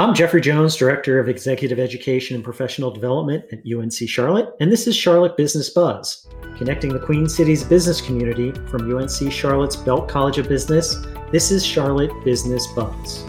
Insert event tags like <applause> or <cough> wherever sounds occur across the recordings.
I'm Jeffrey Jones, Director of Executive Education and Professional Development at UNC Charlotte, and this is Charlotte Business Buzz, connecting the Queen City's business community from UNC Charlotte's Belk College of Business. This is Charlotte Business Buzz.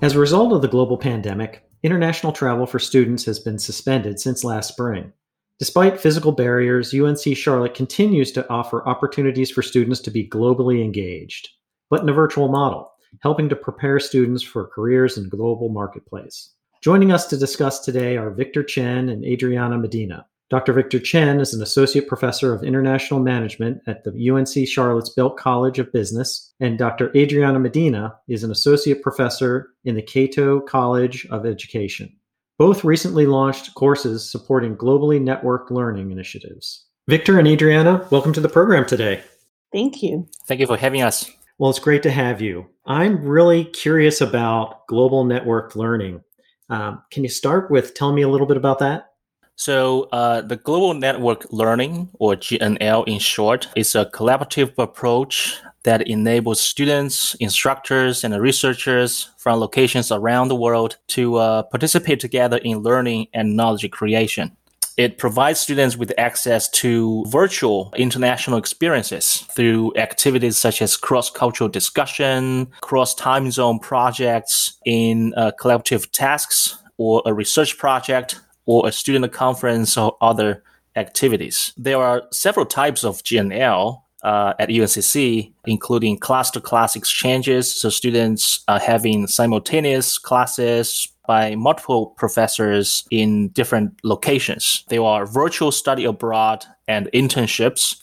As a result of the global pandemic, international travel for students has been suspended since last spring. Despite physical barriers, UNC Charlotte continues to offer opportunities for students to be globally engaged, but in a virtual model helping to prepare students for careers in global marketplace. Joining us to discuss today are Victor Chen and Adriana Medina. Dr. Victor Chen is an associate professor of international management at the UNC Charlotte's Belk College of Business, and Dr. Adriana Medina is an associate professor in the Cato College of Education. Both recently launched courses supporting globally networked learning initiatives. Victor and Adriana, welcome to the program today. Thank you. Thank you for having us. Well, it's great to have you. I'm really curious about global network learning. Um, can you start with telling me a little bit about that? So, uh, the Global Network Learning, or GNL in short, is a collaborative approach that enables students, instructors, and researchers from locations around the world to uh, participate together in learning and knowledge creation. It provides students with access to virtual international experiences through activities such as cross-cultural discussion, cross-time zone projects in uh, collaborative tasks or a research project or a student conference or other activities. There are several types of GNL uh, at UNCC, including class to class exchanges. So students are having simultaneous classes by multiple professors in different locations. There are virtual study abroad and internships.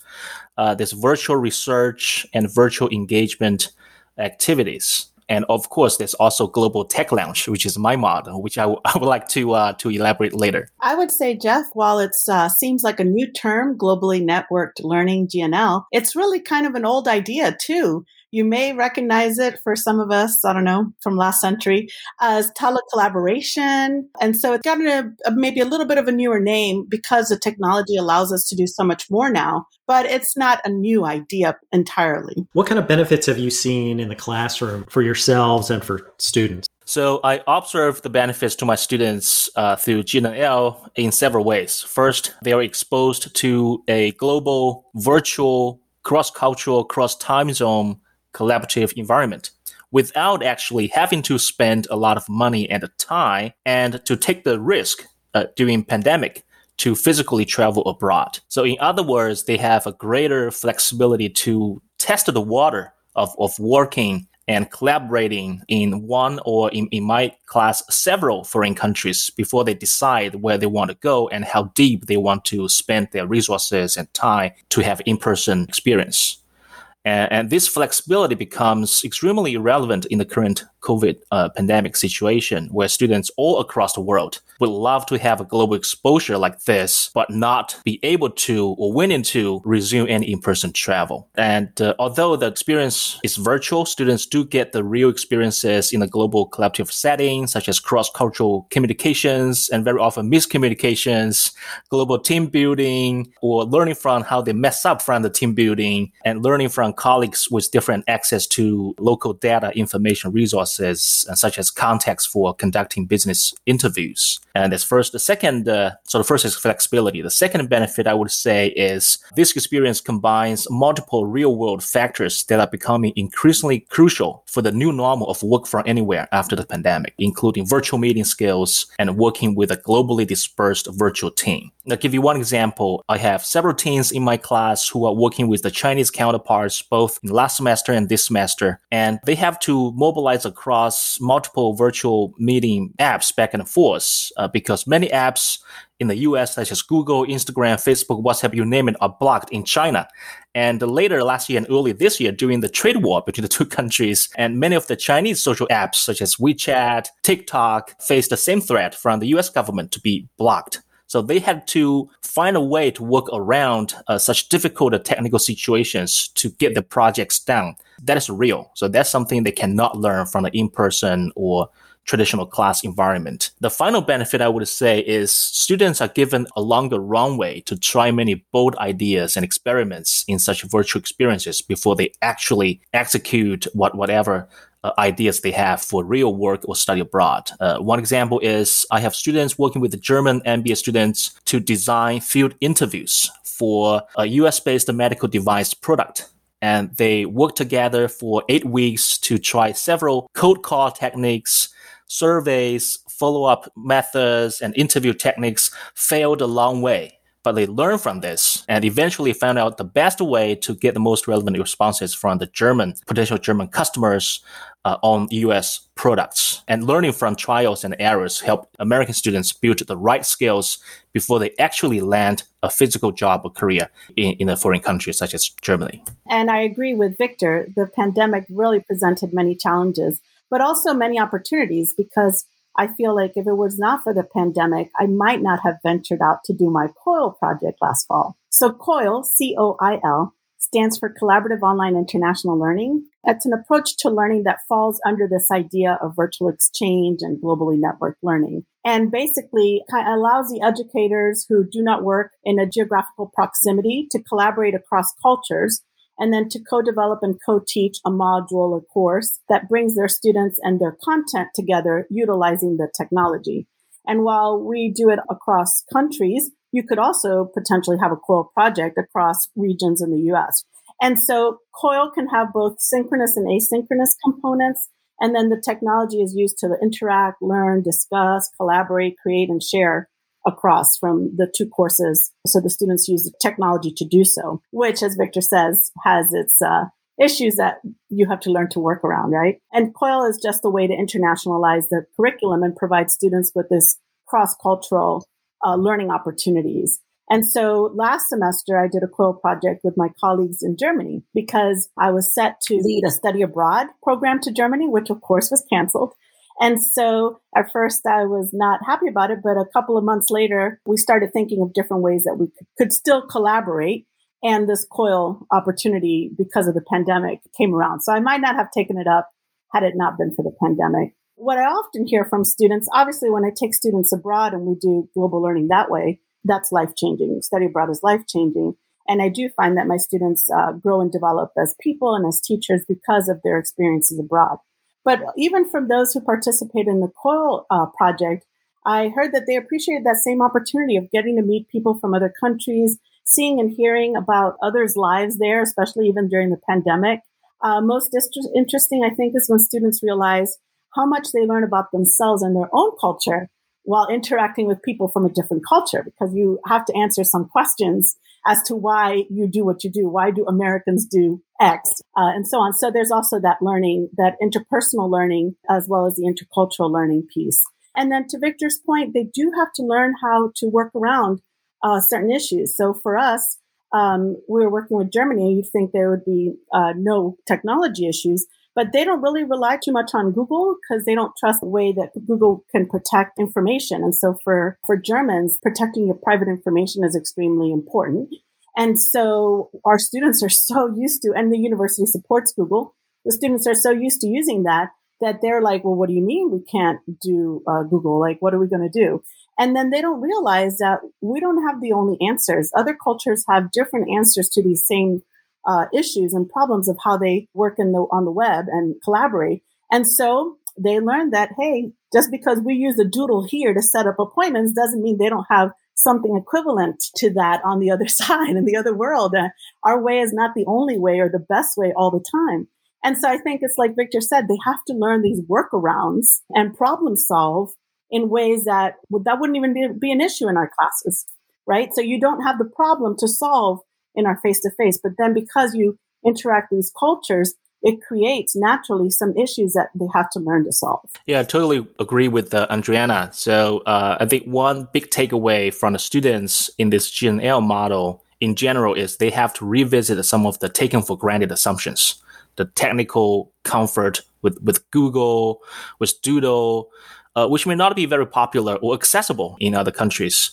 Uh, there's virtual research and virtual engagement activities. And of course, there's also Global Tech Lounge, which is my model, which I, w- <laughs> I would like to uh, to elaborate later. I would say, Jeff, while it uh, seems like a new term, globally networked learning (GNL), it's really kind of an old idea too. You may recognize it for some of us, I don't know, from last century as telecollaboration. And so it's gotten a, a, maybe a little bit of a newer name because the technology allows us to do so much more now, but it's not a new idea entirely. What kind of benefits have you seen in the classroom for yourselves and for students? So I observe the benefits to my students uh, through GNL in several ways. First, they are exposed to a global, virtual, cross-cultural, cross-time zone collaborative environment without actually having to spend a lot of money and time and to take the risk uh, during pandemic to physically travel abroad. So in other words, they have a greater flexibility to test the water of, of working and collaborating in one or in, in my class, several foreign countries before they decide where they want to go and how deep they want to spend their resources and time to have in-person experience. And, and, this flexibility becomes extremely relevant in the current COVID uh, pandemic situation, where students all across the world would love to have a global exposure like this, but not be able to or willing to resume any in-person travel. And uh, although the experience is virtual, students do get the real experiences in a global collaborative setting, such as cross-cultural communications and very often miscommunications, global team building, or learning from how they mess up from the team building and learning from colleagues with different access to local data information resources, uh, such as context for conducting business interviews. And that's first. The second, uh, so the first is flexibility. The second benefit I would say is this experience combines multiple real world factors that are becoming increasingly crucial for the new normal of work from anywhere after the pandemic, including virtual meeting skills and working with a globally dispersed virtual team. I'll give you one example. I have several teams in my class who are working with the Chinese counterparts both in last semester and this semester, and they have to mobilize across multiple virtual meeting apps back and forth uh, because many apps in the US, such as Google, Instagram, Facebook, WhatsApp, you name it, are blocked in China. And later last year and early this year, during the trade war between the <laughs> two countries, and many of the Chinese social apps, such as WeChat, TikTok, faced the same threat from the US government to be blocked. So they had to find a way to work around uh, such difficult technical situations to get the projects done. That is real. So that's something they cannot learn from the in-person or traditional class environment. The final benefit I would say is students are given a longer runway to try many bold ideas and experiments in such virtual experiences before they actually execute what whatever uh, ideas they have for real work or study abroad. Uh, one example is I have students working with the German MBA students to design field interviews for a US based medical device product. And they work together for eight weeks to try several cold call techniques, surveys, follow up methods, and interview techniques failed a long way but they learned from this and eventually found out the best way to get the most relevant responses from the German potential German customers uh, on US products. And learning from trials and errors helped American students build the right skills before they actually land a physical job or career in, in a foreign country such as Germany. And I agree with Victor. The pandemic really presented many challenges, but also many opportunities because I feel like if it was not for the pandemic, I might not have ventured out to do my COIL project last fall. So COIL, C-O-I-L, stands for Collaborative Online International Learning. It's an approach to learning that falls under this idea of virtual exchange and globally networked learning. And basically allows the educators who do not work in a geographical proximity to collaborate across cultures and then to co-develop and co-teach a module or course that brings their students and their content together utilizing the technology. And while we do it across countries, you could also potentially have a COIL project across regions in the US. And so COIL can have both synchronous and asynchronous components. And then the technology is used to interact, learn, discuss, collaborate, create, and share across from the two courses. So the students use the technology to do so, which, as Victor says, has its uh, issues that you have to learn to work around, right? And COIL is just a way to internationalize the curriculum and provide students with this cross-cultural uh, learning opportunities. And so last semester, I did a COIL project with my colleagues in Germany because I was set to lead a study abroad program to Germany, which of course was canceled. And so at first I was not happy about it, but a couple of months later, we started thinking of different ways that we could still collaborate. And this COIL opportunity because of the pandemic came around. So I might not have taken it up had it not been for the pandemic. What I often hear from students, obviously when I take students abroad and we do global learning that way, that's life changing. Study abroad is life changing. And I do find that my students uh, grow and develop as people and as teachers because of their experiences abroad. But even from those who participate in the COIL uh, project, I heard that they appreciated that same opportunity of getting to meet people from other countries, seeing and hearing about others' lives there, especially even during the pandemic. Uh, most dist- interesting, I think, is when students realize how much they learn about themselves and their own culture while interacting with people from a different culture, because you have to answer some questions as to why you do what you do. Why do Americans do X uh, and so on? So there's also that learning, that interpersonal learning, as well as the intercultural learning piece. And then to Victor's point, they do have to learn how to work around uh, certain issues. So for us, um, we were working with Germany. You'd think there would be uh, no technology issues, but they don't really rely too much on Google because they don't trust the way that Google can protect information. And so for, for Germans, protecting your private information is extremely important. And so our students are so used to, and the university supports Google. The students are so used to using that that they're like, well, what do you mean we can't do uh, Google? Like, what are we going to do? And then they don't realize that we don't have the only answers. Other cultures have different answers to these same uh, issues and problems of how they work in the, on the web and collaborate. And so they learned that, hey, just because we use a doodle here to set up appointments doesn't mean they don't have something equivalent to that on the <laughs> other side in the other world. Uh, our way is not the only way or the best way all the time. And so I think it's like Victor said, they have to learn these workarounds and problem solve in ways that that wouldn't even be, be an issue in our classes, right? So you don't have the problem to solve in our face to face. But then because you interact these cultures, it creates naturally some issues that they have to learn to solve. Yeah, I totally agree with uh, Adriana. So uh, I think one big takeaway from the students in this GNL model in general is they have to revisit some of the taken for granted assumptions, the technical comfort with, with Google, with Doodle, uh, which may not be very popular or accessible in other countries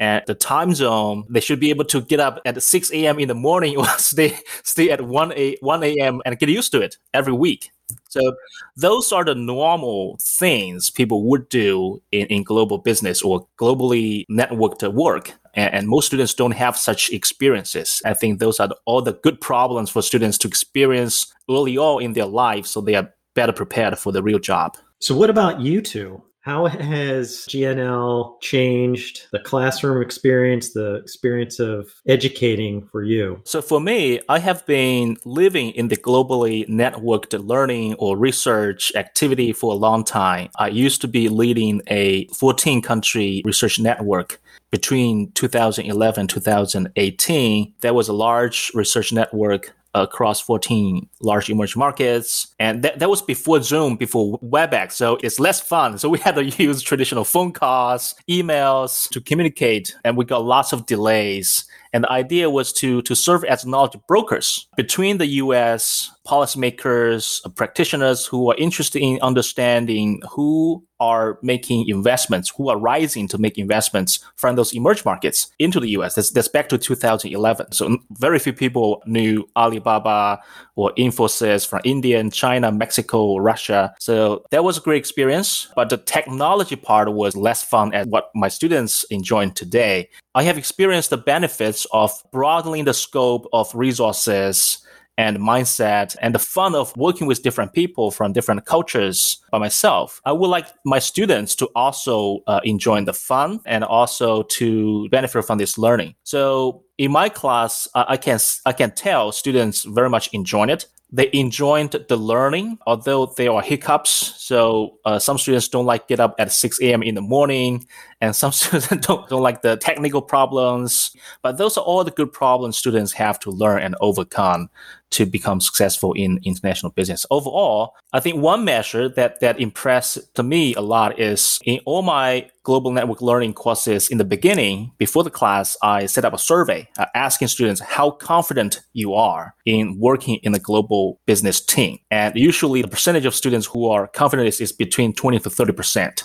and the time zone, they should be able to get up at 6 a.m. in the morning <laughs> or stay stay at 1 a 1 a.m. and get used to it every week. So those are the normal things people would do in, in global business or globally networked work. And, and most students don't have such experiences. I think those are the, all the good problems for students to experience early on in their life. So they are better prepared for the real job. So, what about you two? How has GNL changed the classroom experience, the experience of educating for you? So, for me, I have been living in the globally networked learning or research activity for a long time. I used to be leading a 14 country research network between 2011 2018 there was a large research network across 14 large emerging markets. And that, that was before Zoom, before WebEx. So it's less fun. So we <laughs> had to use traditional phone calls, emails to communicate, and we got lots of delays. And the idea was to, to serve as knowledge brokers between the US policymakers, uh, practitioners who are interested in understanding who are making investments, who are rising to make investments from those emerging markets into the US. That's, that's back to 2011. So very few people knew Alibaba or Infosys from India and China, Mexico, Russia. So that was a great experience. But the technology part was less fun as what my students enjoy today. I have experienced the benefits of broadening the scope of resources and mindset and the fun of working with different people from different cultures by myself. I would like my students to also uh, enjoy the fun and also to benefit from this learning. So in my class, uh, I can I can tell students very much enjoy it they enjoyed the learning, although there are hiccups. So uh, some students don't like get up at 6 a.m. in the morning, and some <laughs> students don't, don't like the technical problems. But those are all the good problems students have to learn and overcome to become successful in international business. Overall, I think one measure that, that impressed to me a lot is in all my global network learning courses in the beginning, before the class, I set up a survey uh, asking students how confident you are in working in a global business team. And usually the percentage of students who are confident is, is between 20 to 30%.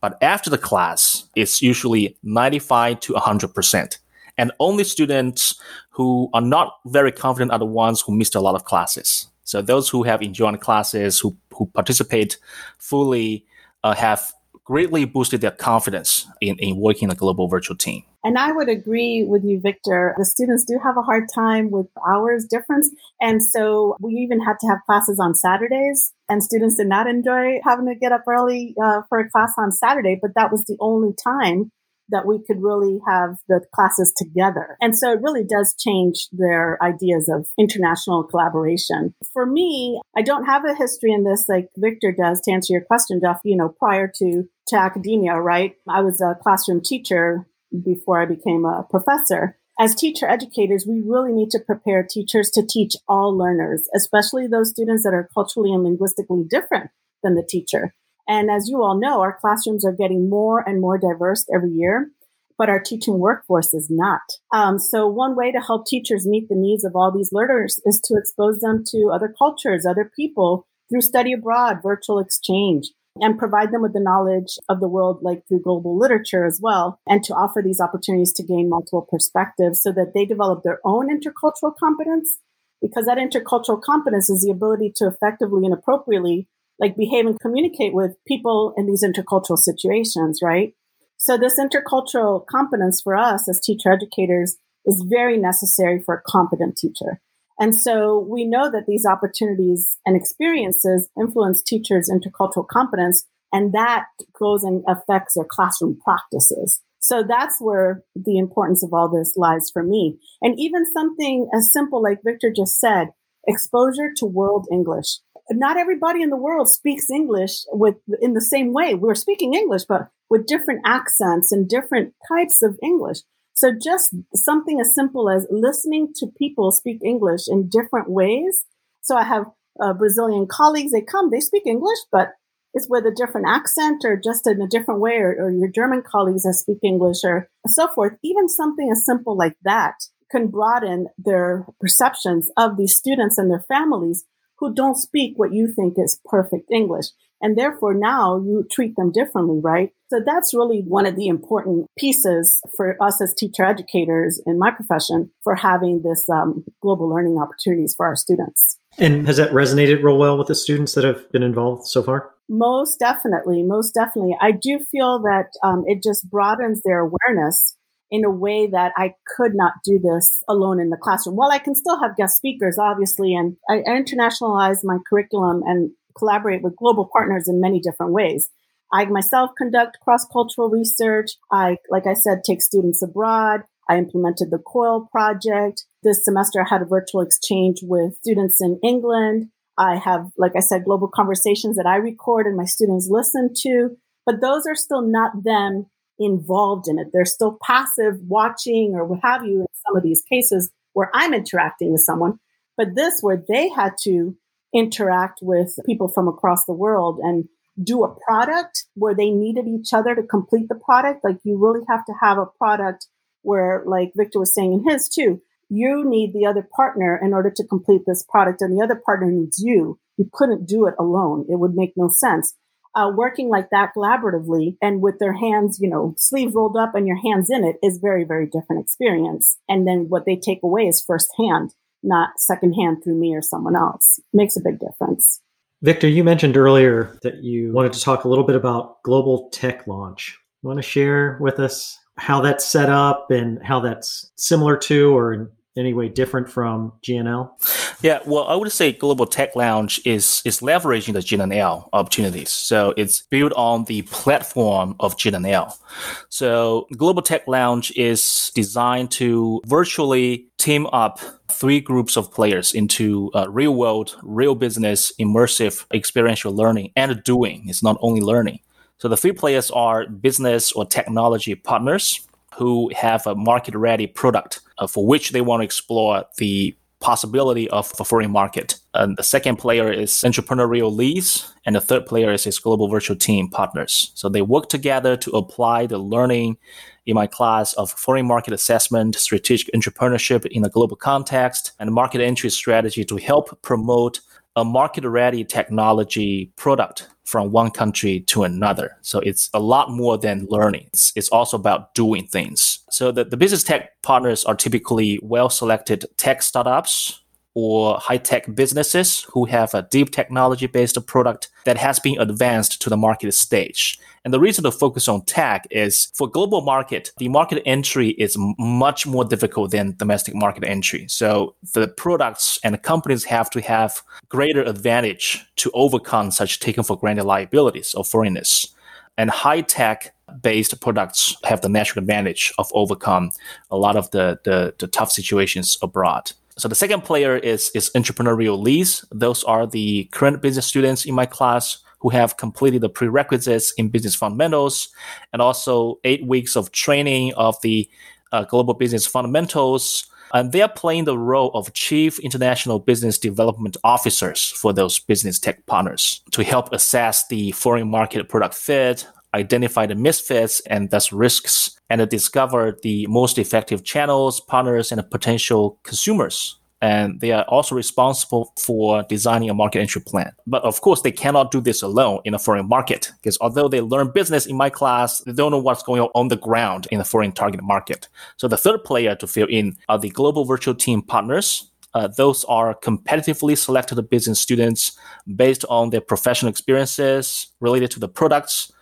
But after the class, it's usually 95 to 100% and only students who are not very confident are the ones who missed a lot of classes. So those who have enjoyed classes, who, who participate fully, uh, have greatly boosted their confidence in, in working a global virtual team. And I would agree with you, Victor. The students do have a hard time with hours difference. And so we even had to have classes on Saturdays and students did not enjoy having to get up early uh, for a class on Saturday, but that was the only time that we could really have the classes together. And so it really does change their ideas of international collaboration. For me, I don't have a history in this like Victor does to answer your question, Duff, you know, prior to, to academia, right? I was a classroom teacher before I became a professor. As teacher educators, we really need to prepare teachers to teach all learners, especially those students that are culturally and linguistically different than the teacher. And as you all know, our classrooms are getting more and more diverse every year, but our teaching workforce is not. Um, so one way to help teachers meet the needs of all these learners is to expose them to other cultures, other people through study abroad, virtual exchange, and provide them with the knowledge of the world, like through global literature as well, and to offer these opportunities to gain multiple perspectives so that they develop their own intercultural competence. Because that intercultural competence is the ability to effectively and appropriately like behave and communicate with people in these intercultural situations, right? So this intercultural competence for us as teacher educators is very necessary for a competent teacher. And so we know that these opportunities and experiences influence teachers' intercultural competence, and that goes and affects their classroom practices. So that's where the importance of all this lies for me. And even something as simple like Victor just said, exposure to world English not everybody in the world speaks English with in the same way. We're speaking English, but with different accents and different types of English. So just something as simple as listening to people speak English in different ways. So I have uh, Brazilian colleagues, they come, they speak English, but it's with a different accent or just in a different way, or, or your German colleagues that speak English or so forth. Even something as simple like that can broaden their perceptions of these students and their families who don't speak what you think is perfect English. And therefore now you treat them differently, right? So that's really one of the important pieces for us as teacher educators in my profession for having this um, global learning opportunities for our students. And has that resonated real well with the students that have been involved so far? Most definitely, most definitely. I do feel that um, it just broadens their awareness in a way that I could not do this alone in the classroom. While I can still have guest speakers, obviously, and I internationalized my curriculum and collaborate with global partners in many different ways. I myself conduct cross cultural research. I, like I said, take students abroad. I implemented the COIL project. This semester I had a virtual exchange with students in England. I have, like I said, global conversations that I record and my students listen to, but those are still not them involved in it. They're still passive watching or what have you in some of these cases where I'm interacting with someone. But this where they had to interact with people from across the world and do a product where they needed each other to complete the product. Like you really have to have a product where, like Victor was saying in his too, you need the other partner in order to complete this product and the other partner needs you. You couldn't do it alone. It would make no sense. Uh, working like that collaboratively and with their hands, you know, sleeves rolled up and your hands in it is very, very different experience. And then what they take away is firsthand, not secondhand through me or someone else. Makes a big difference. Victor, you mentioned earlier that you wanted to talk a little bit about Global Tech Lounge. You want to share with us how that's set up and how that's similar to or any way different from GNL? Yeah, well, I would say Global Tech Lounge is is leveraging the GNL opportunities. So it's built on the platform of GNL. So Global Tech Lounge is designed to virtually team up three groups of players into uh, real world, real business, immersive experiential learning and doing. It's not only learning. So the three players are business or technology partners who have a market ready product uh, for which they want to explore the possibility of a foreign market. And the second player is entrepreneurial leads, and the third player is his global virtual team partners. So they work together to apply the learning in my class of foreign market assessment, strategic entrepreneurship in a global context, and market entry strategy to help promote a market ready technology product from one country to another. So it's a lot more than learning. It's, it's also about doing things. So the, the business tech partners are typically well selected tech startups or high tech businesses who have a deep technology based product that has been advanced to the market stage. And the reason to focus on tech is for global market, the market entry is much more difficult than domestic market entry. So the products and the companies have to have greater advantage to overcome such taken for granted liabilities of foreigners. And high tech based products have the natural advantage of overcome a lot of the, the, the tough situations abroad. So the second player is is entrepreneurial leads. Those are the current business students in my class who have completed the prerequisites in business fundamentals and also eight weeks of training of the uh, global business fundamentals. And they are playing the role of chief international business development officers for those business tech partners to help assess the foreign market product fit, identify the misfits and thus risks, and discover the most effective channels, partners, and potential consumers. And they are also responsible for designing a market entry plan. But of course, they cannot do this alone in a foreign market because although they learn business in my class, they don't know what's going on on the ground in the foreign target market. So the third player to fill in are the global virtual team partners uh, those are competitively selected business students based on their professional experiences related to the products,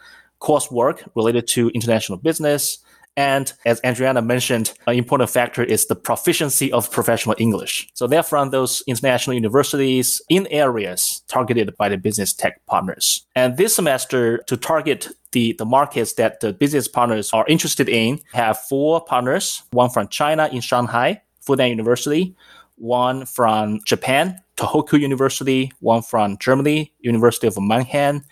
coursework related to international business. And as Adriana mentioned, an important factor is the proficiency of professional English. So they're from those international universities in areas targeted by the business tech partners. And this semester, to target the, the markets that the business partners are interested in, have four partners, one from China in Shanghai, Fudan University, one from Japan, Tohoku University, one from Germany, University of Mannheim,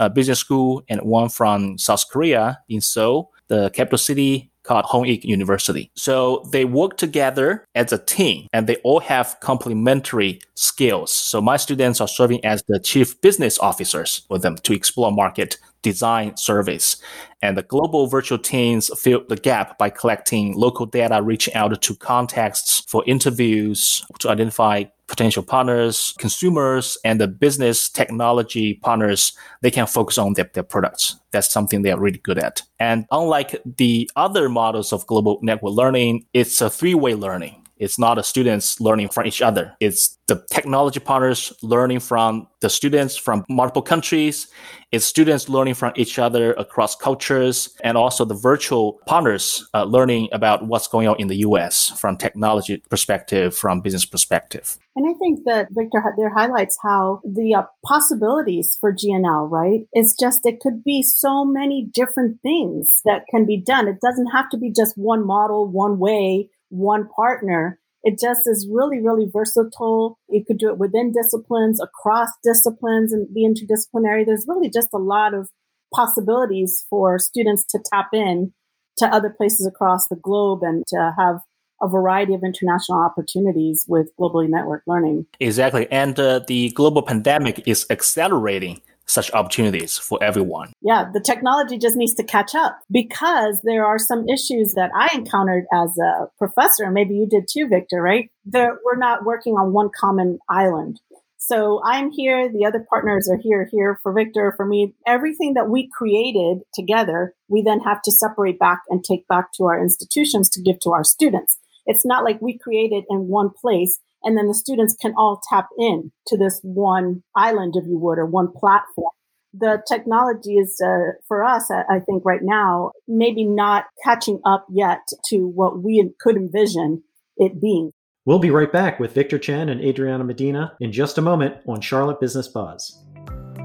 uh, business school, and one from South Korea in Seoul, the capital city called Hongik University. So they work together as a team and they all have complementary skills. So my students are serving as the chief business officers for them to explore market design service. And the global virtual teams fill the gap by collecting local data, reaching out to contexts for interviews to identify potential partners, consumers, and the business technology partners, they can focus on their, their products. That's something they are really good at. And unlike the other models of global network learning, it's a three way learning It's not the students learning from each other. It's the technology partners learning from the students from multiple countries. It's students learning from each other across cultures and also the virtual partners uh, learning about what's going on in the US from technology perspective, from business perspective. And I think that Victor there highlights how the uh, possibilities for GNL, right? It's just, it could be so many different things that can be done. It doesn't have to be just one model, one way, one partner. It just is really, really versatile. You could do it within disciplines, across disciplines, and be interdisciplinary. There's really just a lot of possibilities for students to tap in to other places across the globe and to have a variety of international opportunities with globally networked learning. Exactly. And uh, the global pandemic is accelerating such opportunities for everyone. Yeah, the technology just needs to catch up because there are some issues that I encountered as a professor. and Maybe you did too, Victor, right? There, we're not working on one common island. So I'm here, the other partners are here, here for Victor, for me. Everything that we created together, we then have to separate back and take back to our institutions to give to our students. It's not like we created in one place and then the students can all tap in to this one island, if you would, or one platform. The technology is, uh, for us, I think right now, maybe not catching up yet to what we could envision it being. We'll be right back with Victor Chen and Adriana Medina in just a moment on Charlotte Business Buzz.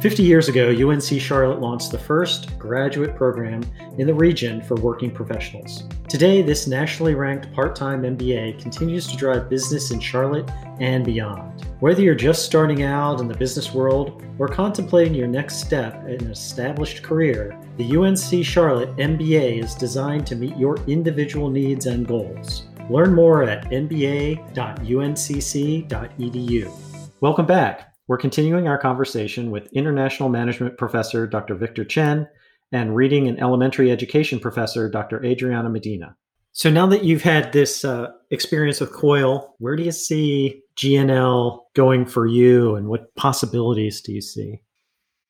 50 years ago, UNC Charlotte launched the first graduate program in the region for working professionals. Today, this nationally ranked part time MBA continues to drive business in Charlotte and beyond. Whether you're just starting out in the business world or contemplating your next step in an established career, the UNC Charlotte MBA is designed to meet your individual needs and goals. Learn more at mba.uncc.edu. Welcome back. We're continuing our conversation with International Management Professor Dr. Victor Chen and Reading and Elementary Education Professor Dr. Adriana Medina. So now that you've had this uh, experience with COIL, where do you see GNL going for you and what possibilities do you see?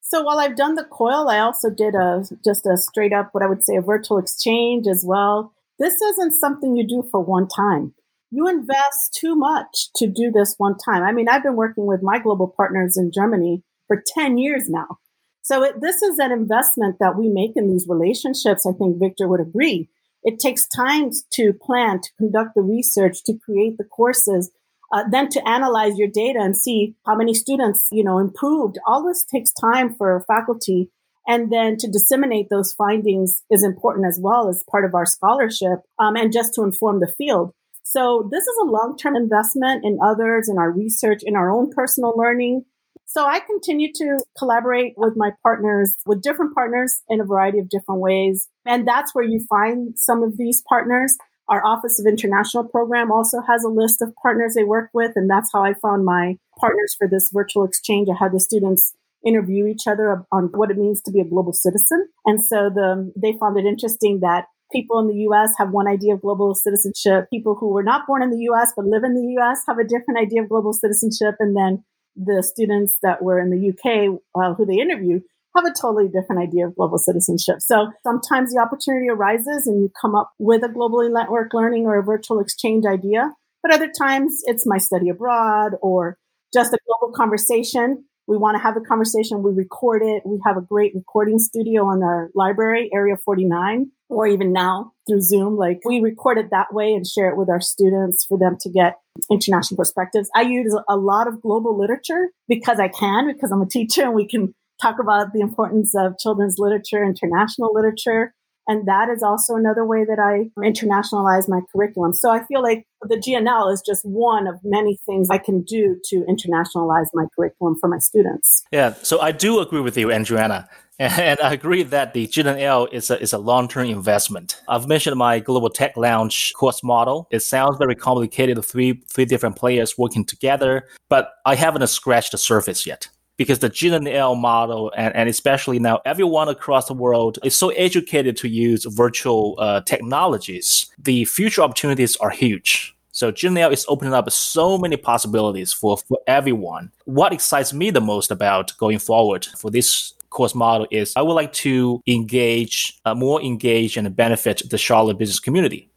So while I've done the COIL, I also did a just a straight up what I would say a virtual exchange as well. This isn't something you do for one time you invest too much to do this one time. I mean, I've been working with my global partners in Germany for 10 years now. So it, this is an investment that we make in these relationships. I think Victor would agree. It takes time to plan, to conduct the research, to create the courses, uh, then to analyze your data and see how many students, you know, improved. All this takes time for faculty. And then to disseminate those findings is important as well as part of our scholarship um, and just to inform the field. So this is a long-term investment in others, in our research, in our own personal learning. So I continue to collaborate with my partners, with different partners in a variety of different ways. And that's where you find some of these partners. Our Office of International Program also has a list of partners they work with. And that's how I found my partners for this virtual exchange. I had the students interview each other on what it means to be a global citizen. And so the, they found it interesting that people in the US have one idea of global citizenship. People who were not born in the US but live in the US have a different idea of global citizenship. And then the students that were in the UK uh, who they interview have a totally different idea of global citizenship. So sometimes the opportunity arises and you come up with a globally network learning or a virtual exchange idea. But other times it's my study abroad or just a global conversation we want to have a conversation. We record it. We have a great recording studio in our library, Area 49, or even now through Zoom. Like we record it that way and share it with our students for them to get international perspectives. I use a lot of global literature because I can, because I'm a teacher and we can talk about the importance of children's literature, international literature. And that is also another way that I internationalize my curriculum. So I feel like the GNL is just one of many things I can do to internationalize my curriculum for my students. Yeah, so I do agree with you, Adriana. <laughs> And I agree that the GNL is a, is a long-term investment. I've mentioned my Global Tech Lounge course model. It sounds very complicated, three, three different players working together, but I haven't scratched the surface yet because the GNL model and, and especially now everyone across the world is so educated to use virtual uh, technologies. The future opportunities are huge. So GNL is opening up so many possibilities for, for everyone. What excites me the most about going forward for this course model is I would like to engage, uh, more engage and benefit the Charlotte business community.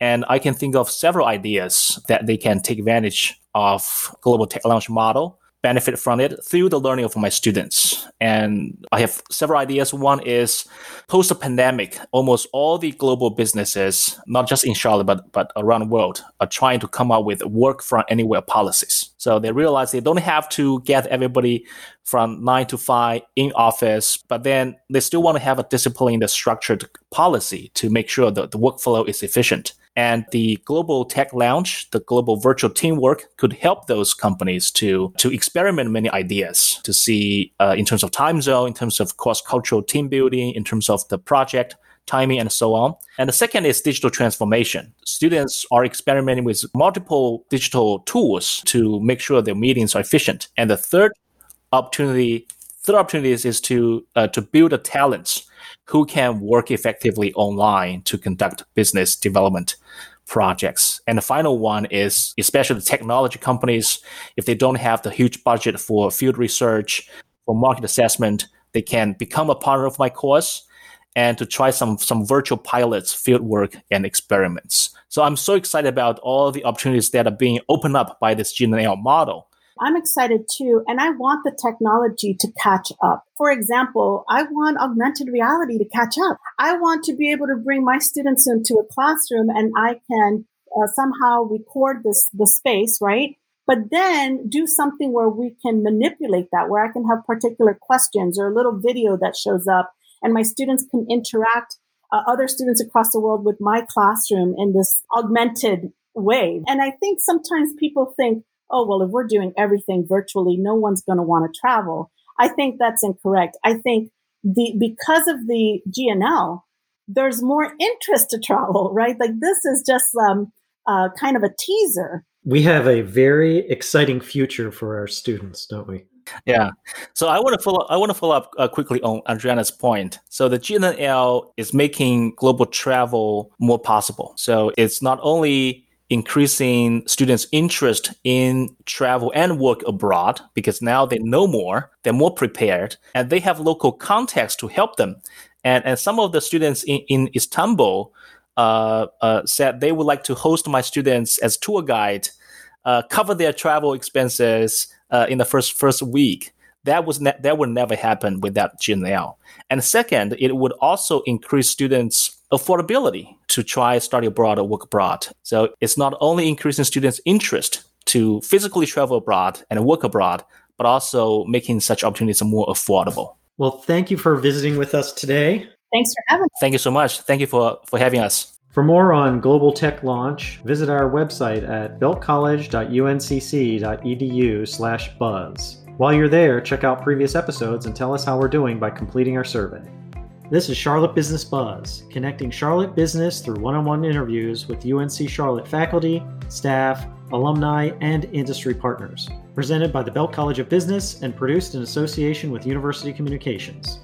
And I can think of several ideas that they can take advantage of global tech lounge model benefit from it through the learning of my students. And I have several ideas. One is post the pandemic, almost all the global businesses, not just in Charlotte, but, but around the world, are trying to come up with work from anywhere policies. So they realize they don't have to get everybody from nine to five in office, but then they still want to have a disciplined, structured policy to make sure that the workflow is efficient. And the global tech lounge, the global virtual teamwork could help those companies to, to experiment many ideas to see uh, in terms of time zone, in terms of cross cultural team building, in terms of the project timing and so on. And the second is digital transformation. Students are experimenting with multiple digital tools to make sure their meetings are efficient. And the third opportunity, third opportunity is, is to uh, to build the talents who can work effectively online to conduct business development projects. And the final one is especially the technology companies, if they don't have the huge budget for field research, for market assessment, they can become a partner of my course and to try some some virtual pilots, field work, and experiments. So I'm so excited about all the opportunities that are being opened up by this GNL model. I'm excited too, and I want the technology to catch up. For example, I want augmented reality to catch up. I want to be able to bring my students into a classroom and I can uh, somehow record this the space, right? But then do something where we can manipulate that, where I can have particular questions or a little video that shows up, and my students can interact uh, other students across the world with my classroom in this augmented way. And I think sometimes people think, oh, well, if we're doing everything virtually, no one's going to want to travel. I think that's incorrect. I think the, because of the GNL, there's more interest to travel, right? Like this is just um, uh, kind of a teaser. We have a very exciting future for our students, don't we? Yeah. So I want to follow. I want to follow up uh, quickly on Adriana's point. So the GNL is making global travel more possible. So it's not only increasing students' interest in travel and work abroad because now they know more, they're more prepared, and they have local context to help them. And, and some of the students in, in Istanbul uh, uh, said they would like to host my students as tour guide, uh, cover their travel expenses uh, in the first first week. That was ne- that would never happen without GNL. And second, it would also increase students' affordability to try study abroad or work abroad. So it's not only increasing students' interest to physically travel abroad and work abroad, but also making such opportunities more affordable. Well, thank you for visiting with us today. Thanks for having us. Thank you so much. Thank you for, for having us. For more on Global Tech Lounge, visit our website at belkcollege.uncc.edu slash buzz. While you're there, check out previous episodes and tell us how we're doing by completing our survey. This is Charlotte Business Buzz, connecting Charlotte business through one on one interviews with UNC Charlotte faculty, staff, alumni, and industry partners. Presented by the Belk College of Business and produced in association with University Communications.